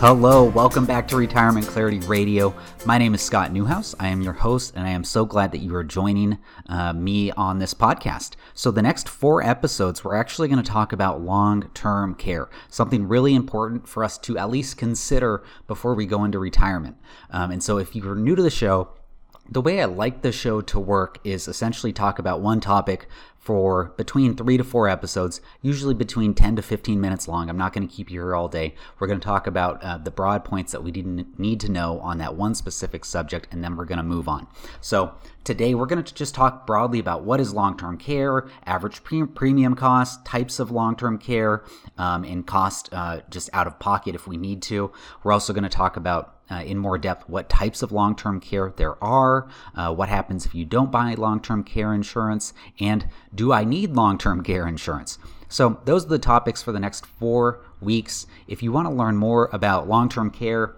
Hello, welcome back to Retirement Clarity Radio. My name is Scott Newhouse. I am your host, and I am so glad that you are joining uh, me on this podcast. So, the next four episodes, we're actually going to talk about long term care, something really important for us to at least consider before we go into retirement. Um, and so, if you're new to the show, the way I like the show to work is essentially talk about one topic for between three to four episodes, usually between 10 to 15 minutes long. I'm not going to keep you here all day. We're going to talk about uh, the broad points that we didn't need to know on that one specific subject, and then we're going to move on. So, today we're going to just talk broadly about what is long term care, average pre- premium cost, types of long term care, um, and cost uh, just out of pocket if we need to. We're also going to talk about uh, in more depth what types of long term care there are, uh, what happens if you don't buy long term care insurance, and do I need long term care insurance? So, those are the topics for the next four weeks. If you want to learn more about long term care,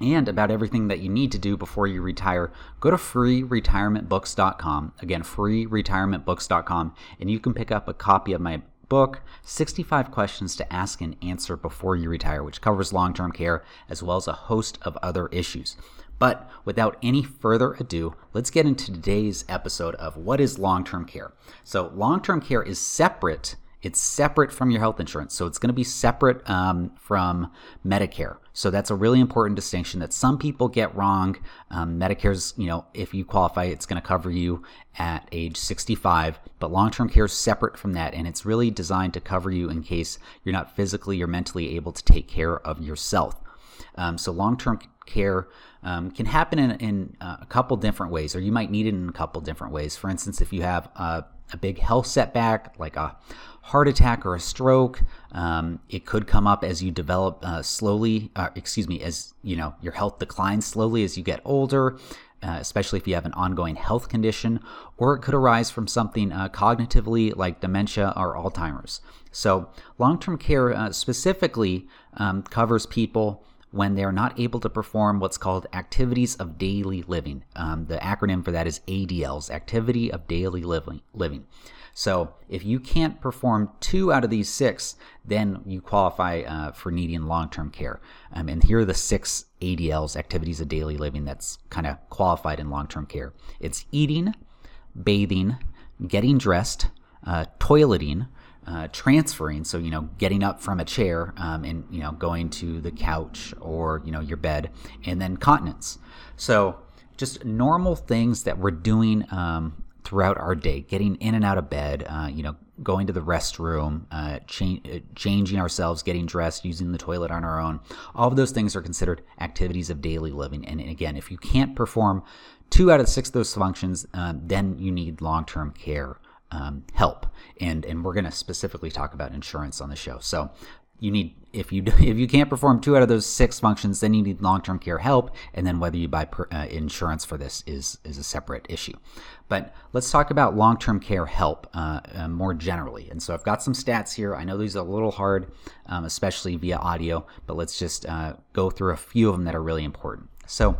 and about everything that you need to do before you retire, go to freeretirementbooks.com. Again, freeretirementbooks.com, and you can pick up a copy of my book, 65 Questions to Ask and Answer Before You Retire, which covers long term care as well as a host of other issues. But without any further ado, let's get into today's episode of what is long term care. So, long term care is separate it's separate from your health insurance. So it's going to be separate um, from Medicare. So that's a really important distinction that some people get wrong. Um, Medicare's, you know, if you qualify, it's going to cover you at age 65, but long term care is separate from that. And it's really designed to cover you in case you're not physically or mentally able to take care of yourself. Um, so long term care um, can happen in, in uh, a couple different ways, or you might need it in a couple different ways. For instance, if you have a, a big health setback, like a heart attack or a stroke. Um, it could come up as you develop uh, slowly, uh, excuse me, as you know your health declines slowly as you get older. Uh, especially if you have an ongoing health condition, or it could arise from something uh, cognitively like dementia or Alzheimer's. So, long term care uh, specifically um, covers people when they're not able to perform what's called activities of daily living. Um, the acronym for that is ADLs, Activity of Daily Living. living. So if you can't perform two out of these six, then you qualify uh, for needing long-term care. Um, and here are the six ADLs, activities of daily living, that's kind of qualified in long-term care. It's eating, bathing, getting dressed, uh, toileting, uh, transferring, so you know, getting up from a chair um, and you know, going to the couch or you know your bed, and then continence. So just normal things that we're doing um, throughout our day, getting in and out of bed, uh, you know, going to the restroom, uh, cha- uh, changing ourselves, getting dressed, using the toilet on our own. All of those things are considered activities of daily living. And again, if you can't perform two out of six of those functions, uh, then you need long term care. Um, help and and we're going to specifically talk about insurance on the show so you need if you if you can't perform two out of those six functions, then you need long-term care help, and then whether you buy per, uh, insurance for this is is a separate issue. But let's talk about long-term care help uh, uh, more generally. And so I've got some stats here. I know these are a little hard, um, especially via audio, but let's just uh, go through a few of them that are really important. So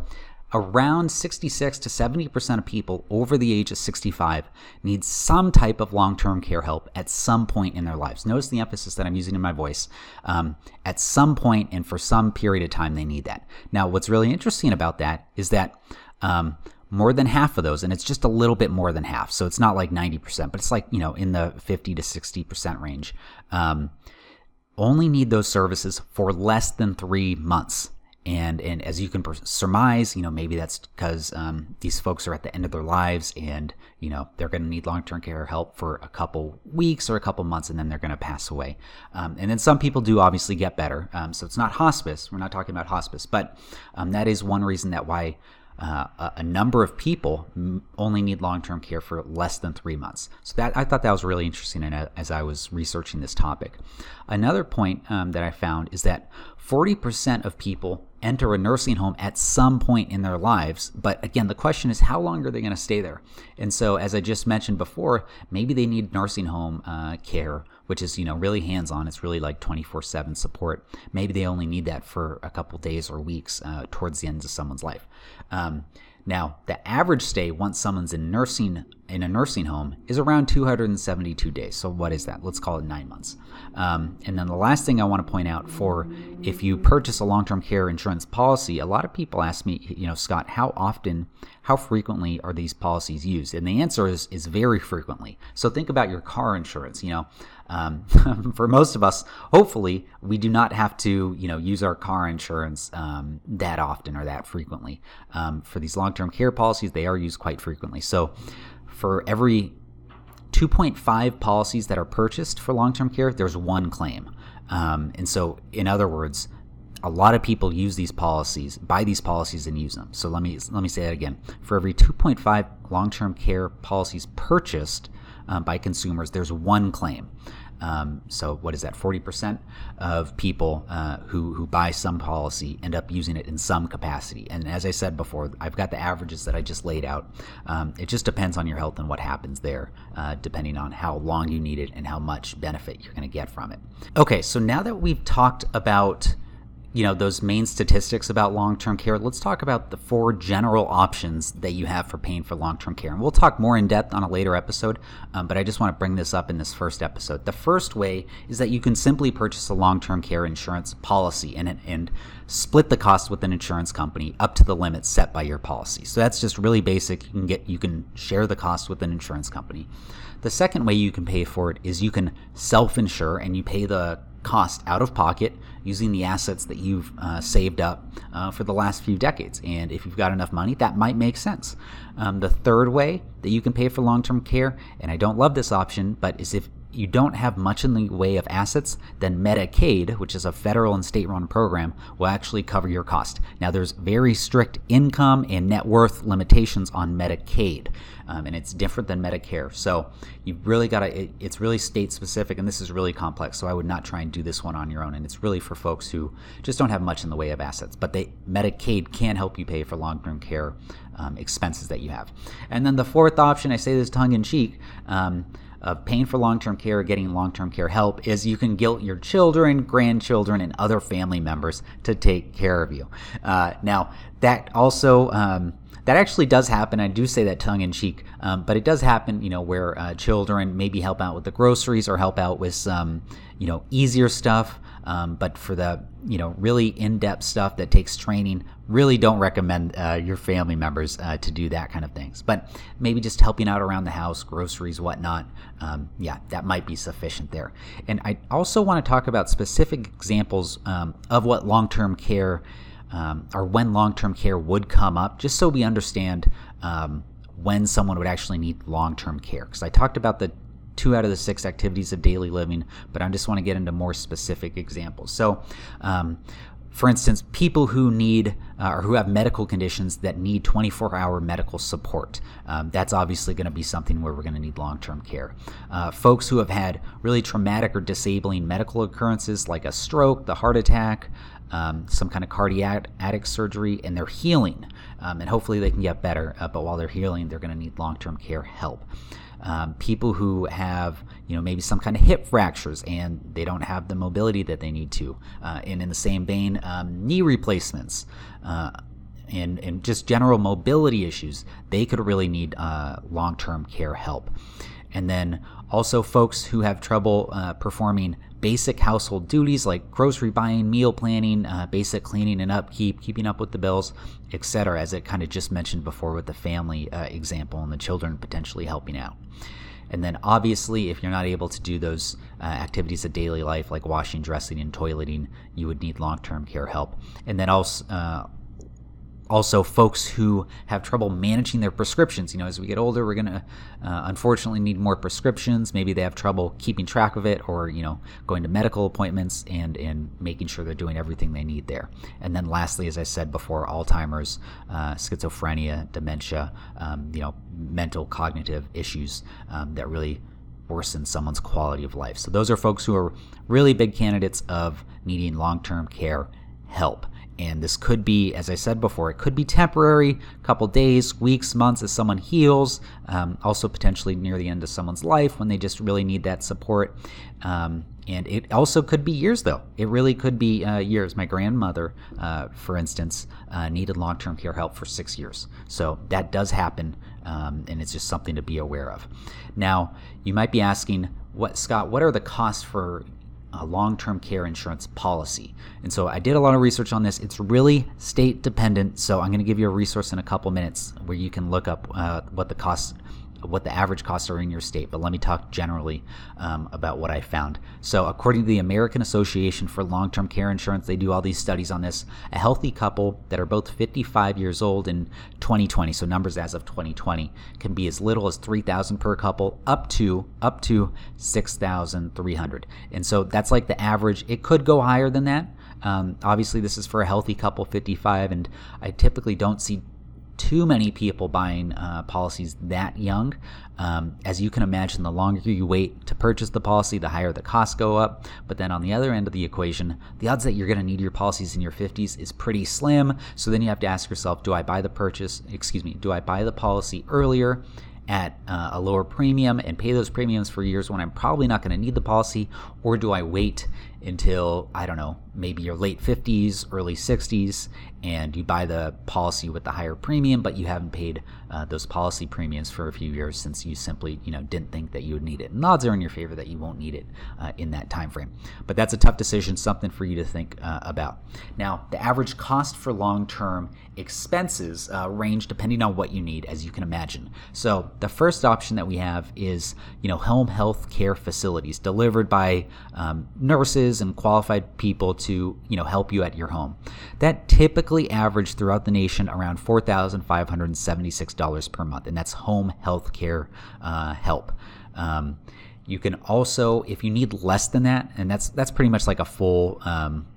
around 66 to 70% of people over the age of 65 need some type of long term care help at some point in their lives. Notice the emphasis that I'm using in my voice. Um, at some point and for some period of time, they need that. Now, what's really interesting about that is that um, more than half of those, and it's just a little bit more than half, so it's not like 90%, but it's like, you know, in the 50 to 60% range, um, only need those services for less than three months and and as you can surmise, you know maybe that's because um, these folks are at the end of their lives, and you know they're going to need long term care help for a couple weeks or a couple months, and then they're going to pass away. Um, and then some people do obviously get better, um, so it's not hospice. We're not talking about hospice, but um, that is one reason that why uh, a, number of people only need long-term care for less than three months. So that I thought that was really interesting uh, as I was researching this topic. Another point um, that I found is that 40% of people enter a nursing home at some point in their lives. But again, the question is how long are they going to stay there? And so, as I just mentioned before, maybe they need nursing home uh, care, which is you know really hands-on. It's really like 24/7 support. Maybe they only need that for a couple days or weeks uh, towards the end of someone's life. Um, now, the average stay once someone's in nursing in a nursing home is around 272 days. So, what is that? Let's call it nine months. Um, and then the last thing I want to point out for if you purchase a long term care insurance policy, a lot of people ask me, you know, Scott, how often, how frequently are these policies used? And the answer is, is very frequently. So, think about your car insurance. You know, um, for most of us, hopefully, we do not have to, you know, use our car insurance um, that often or that frequently. Um, for these long-term care policies, they are used quite frequently. So, for every 2.5 policies that are purchased for long-term care, there's one claim. Um, and so, in other words, a lot of people use these policies, buy these policies, and use them. So let me let me say that again. For every 2.5 long-term care policies purchased um, by consumers, there's one claim. Um, so what is that? Forty percent of people uh, who who buy some policy end up using it in some capacity. And as I said before, I've got the averages that I just laid out. Um, it just depends on your health and what happens there, uh, depending on how long you need it and how much benefit you're going to get from it. Okay, so now that we've talked about you know those main statistics about long-term care let's talk about the four general options that you have for paying for long-term care. And we'll talk more in depth on a later episode um, but i just want to bring this up in this first episode. The first way is that you can simply purchase a long-term care insurance policy and, and split the cost with an insurance company up to the limit set by your policy. So that's just really basic. You can get you can share the cost with an insurance company. The second way you can pay for it is you can self-insure and you pay the cost out of pocket using the assets that you've uh, saved up uh, for the last few decades. And if you've got enough money, that might make sense. Um, the third way that you can pay for long term care, and I don't love this option, but is if you don't have much in the way of assets, then Medicaid, which is a federal and state run program, will actually cover your cost. Now, there's very strict income and net worth limitations on Medicaid, um, and it's different than Medicare. So, you really got to, it, it's really state specific, and this is really complex. So, I would not try and do this one on your own. And it's really for folks who just don't have much in the way of assets. But they, Medicaid can help you pay for long term care um, expenses that you have. And then the fourth option, I say this tongue in cheek, um, of paying for long term care, getting long term care help, is you can guilt your children, grandchildren, and other family members to take care of you. Uh, now, that also. Um, that actually does happen. I do say that tongue in cheek, um, but it does happen, you know, where uh, children maybe help out with the groceries or help out with some, you know, easier stuff. Um, but for the you know really in-depth stuff that takes training, really don't recommend uh, your family members uh, to do that kind of things. But maybe just helping out around the house, groceries, whatnot. Um, yeah, that might be sufficient there. And I also want to talk about specific examples um, of what long-term care um, or when long-term care would come up, just so we understand um, when someone would actually need long-term care. Because I talked about the two out of the six activities of daily living, but I just want to get into more specific examples. So, um, for instance, people who need uh, or who have medical conditions that need 24 hour medical support. Um, that's obviously going to be something where we're going to need long term care. Uh, folks who have had really traumatic or disabling medical occurrences like a stroke, the heart attack, um, some kind of cardiac surgery, and they're healing. Um, and hopefully they can get better, uh, but while they're healing, they're going to need long term care help um, people who have you know maybe some kind of hip fractures and they don't have the mobility that they need to uh, and in the same vein um, knee replacements uh, and, and just general mobility issues they could really need uh, long-term care help. And then also folks who have trouble uh, performing basic household duties like grocery buying, meal planning, uh, basic cleaning and upkeep, keeping up with the bills, etc., as it kind of just mentioned before with the family uh, example and the children potentially helping out. And then, obviously, if you're not able to do those uh, activities of daily life like washing, dressing, and toileting, you would need long term care help. And then also, uh, also folks who have trouble managing their prescriptions. You know, as we get older, we're going to uh, unfortunately need more prescriptions. Maybe they have trouble keeping track of it or, you know, going to medical appointments and, and making sure they're doing everything they need there. And then lastly, as I said before, Alzheimer's, uh, schizophrenia, dementia, um, you know, mental cognitive issues um, that really worsen someone's quality of life. So those are folks who are really big candidates of needing long-term care help. And this could be, as I said before, it could be temporary, a couple days, weeks, months as someone heals. Um, also, potentially near the end of someone's life when they just really need that support. Um, and it also could be years, though. It really could be uh, years. My grandmother, uh, for instance, uh, needed long term care help for six years. So that does happen um, and it's just something to be aware of. Now, you might be asking, what Scott? What are the costs for a long-term care insurance policy. And so I did a lot of research on this. It's really state dependent. So I'm going to give you a resource in a couple minutes where you can look up uh, what the costs what the average costs are in your state, but let me talk generally um, about what I found. So, according to the American Association for Long Term Care Insurance, they do all these studies on this. A healthy couple that are both 55 years old in 2020, so numbers as of 2020, can be as little as 3,000 per couple, up to up to 6,300. And so that's like the average. It could go higher than that. Um, obviously, this is for a healthy couple, 55, and I typically don't see too many people buying uh, policies that young. Um, as you can imagine, the longer you wait to purchase the policy, the higher the costs go up. But then on the other end of the equation, the odds that you're going to need your policies in your 50s is pretty slim. So then you have to ask yourself, do I buy the purchase, excuse me, do I buy the policy earlier? at uh, a lower premium and pay those premiums for years when I'm probably not going to need the policy? Or do I wait until, I don't know, maybe your late 50s, early 60s, and you buy the policy with the higher premium, but you haven't paid uh, those policy premiums for a few years since you simply, you know, didn't think that you would need it. And odds are in your favor that you won't need it uh, in that time frame. But that's a tough decision, something for you to think uh, about. Now, the average cost for long-term expenses uh, range depending on what you need, as you can imagine. So the first option that we have is, you know, home health care facilities delivered by um, nurses and qualified people to you know help you at your home. That typically average throughout the nation around four thousand five hundred seventy six dollars per month, and that's home health care uh, help. Um, you can also, if you need less than that, and that's that's pretty much like a full um,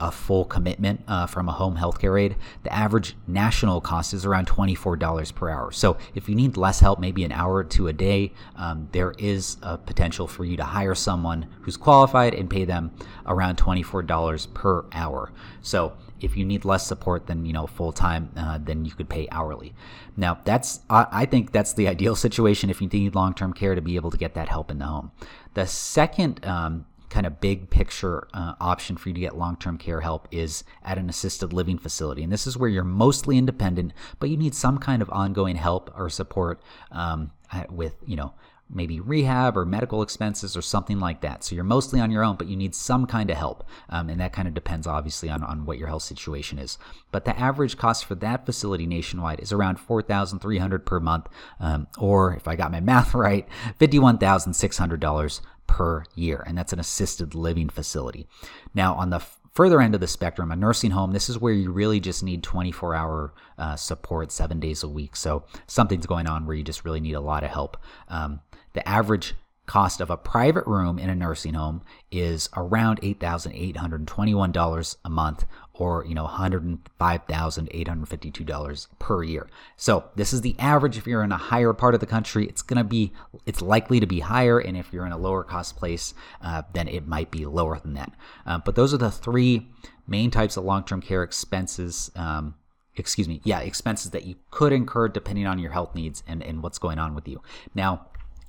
a full commitment uh, from a home healthcare aide, the average national cost is around $24 per hour. So if you need less help, maybe an hour to a day, um, there is a potential for you to hire someone who's qualified and pay them around $24 per hour. So if you need less support than you know full time, uh, then you could pay hourly. Now that's I, think that's the ideal situation if you need long term care to be able to get that help in the home. The second um, kind of big picture uh, option for you to get long term care help is at an assisted living facility. And this is where you're mostly independent, but you need some kind of ongoing help or support um, with, you know, maybe rehab or medical expenses or something like that. So you're mostly on your own, but you need some kind of help. Um, and that kind of depends, obviously, on, on what your health situation is. But the average cost for that facility nationwide is around 4300 per month, um, or if I got my math right, $51,600 per year, and that's an assisted living facility. Now, on the further end of the spectrum, a nursing home, this is where you really just need 24 hour uh, support seven days a week. So something's going on where you just really need a lot of help. Um, the average cost of a private room in a nursing home is around $8,821 a month or you know $105,852 per year. So this is the average if you're in a higher part of the country it's going to be it's likely to be higher and if you're in a lower cost place uh, then it might be lower than that. Uh, but those are the three main types of long-term care expenses um, excuse me yeah expenses that you could incur depending on your health needs and, and what's going on with you. Now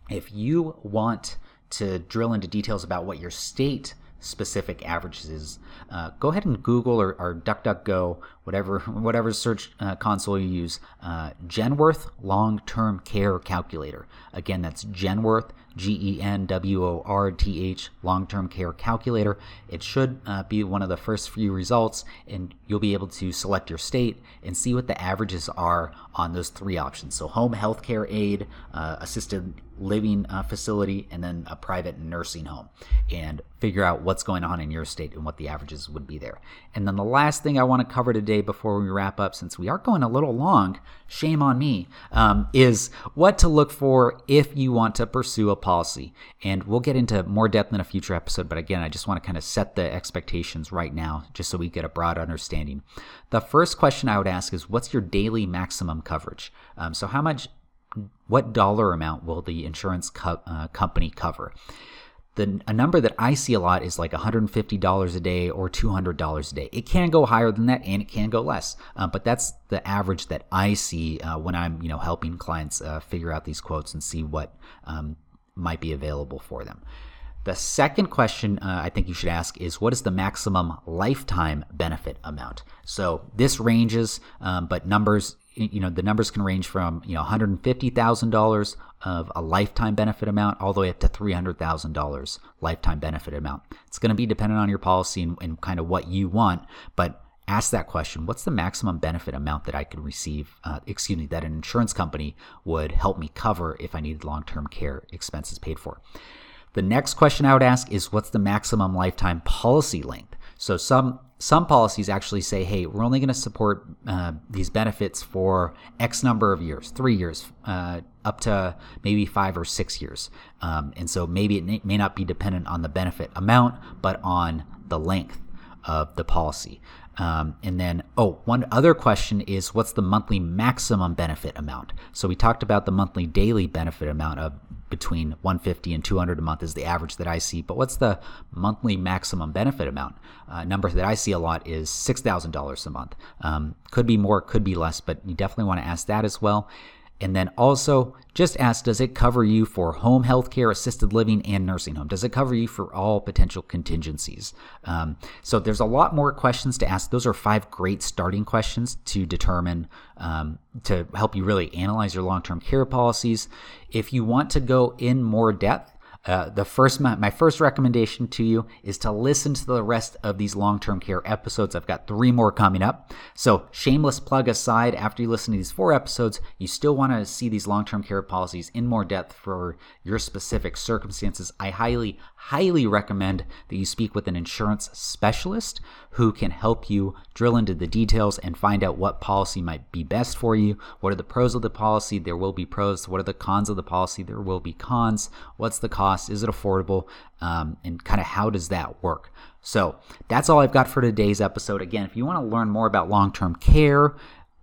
if you want to drill into details about what your state specific averages, uh, go ahead and Google or, or DuckDuckGo, whatever whatever search uh, console you use, uh, Genworth Long Term Care Calculator. Again, that's Genworth, G E N W O R T H, Long Term Care Calculator. It should uh, be one of the first few results, and you'll be able to select your state and see what the averages are on those three options. So, home health care aid, uh, assisted living uh, facility, and then a private nursing home, and figure out what's going on in your state and what the averages would be there. And then the last thing I want to cover today before we wrap up, since we are going a little long, shame on me, um, is what to look for if you want to pursue a policy. And we'll get into more depth in a future episode, but again, I just want to kind of set the expectations right now, just so we get a broad understanding. The first question I would ask is what's your daily maximum coverage? Um, so, how much, what dollar amount will the insurance co- uh, company cover? The, a number that I see a lot is like $150 a day or $200 a day. It can go higher than that and it can go less, uh, but that's the average that I see uh, when I'm you know helping clients uh, figure out these quotes and see what um, might be available for them. The second question uh, I think you should ask is what is the maximum lifetime benefit amount? So this ranges, um, but numbers, you know, the numbers can range from you know $150,000 of a lifetime benefit amount all the way up to $300,000 lifetime benefit amount. It's going to be dependent on your policy and, and kind of what you want, but ask that question what's the maximum benefit amount that i could receive uh, excuse me that an insurance company would help me cover if i needed long-term care expenses paid for the next question I would ask is what's the maximum lifetime policy length? So some some policies actually say, hey, we're only going to support uh, these benefits for X number of years, three years, uh, up to maybe five or six years. Um, and so maybe it may not be dependent on the benefit amount, but on the length of the policy. Um, and then, oh, one other question is what's the monthly maximum benefit amount? So we talked about the monthly daily benefit amount of between 150 and 200 a month is the average that I see. But what's the monthly maximum benefit amount? Uh, number that I see a lot is $6,000 a month. Um, could be more, could be less, but you definitely want to ask that as well. And then also just ask Does it cover you for home health care, assisted living, and nursing home? Does it cover you for all potential contingencies? Um, so there's a lot more questions to ask. Those are five great starting questions to determine, um, to help you really analyze your long term care policies. If you want to go in more depth, uh, the first my, my, first recommendation to you is to listen to the rest of these long-term care episodes. I've got three more coming up. So shameless plug aside after you listen to these four episodes you still want to see these long-term care policies in more depth for your specific circumstances. I highly highly recommend that you speak with an insurance specialist who can help you drill into the details and find out what policy might be best for you what are the pros of the policy there will be pros what are the cons of the policy there will be cons what's the cost? Is it affordable? Um, and kind of how does that work? So that's all I've got for today's episode. Again, if you want to learn more about long term care,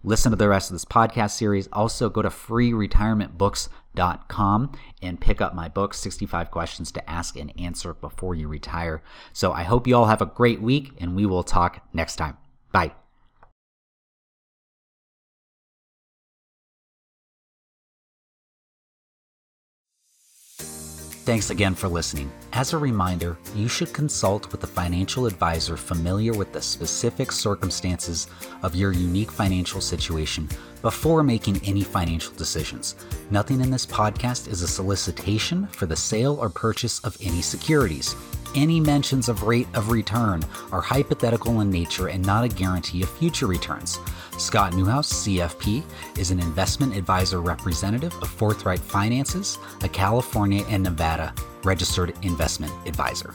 listen to the rest of this podcast series. Also, go to freeretirementbooks.com and pick up my book, 65 Questions to Ask and Answer Before You Retire. So I hope you all have a great week, and we will talk next time. Bye. Thanks again for listening. As a reminder, you should consult with a financial advisor familiar with the specific circumstances of your unique financial situation before making any financial decisions. Nothing in this podcast is a solicitation for the sale or purchase of any securities. Any mentions of rate of return are hypothetical in nature and not a guarantee of future returns. Scott Newhouse, CFP, is an investment advisor representative of Forthright Finances, a California and Nevada registered investment advisor.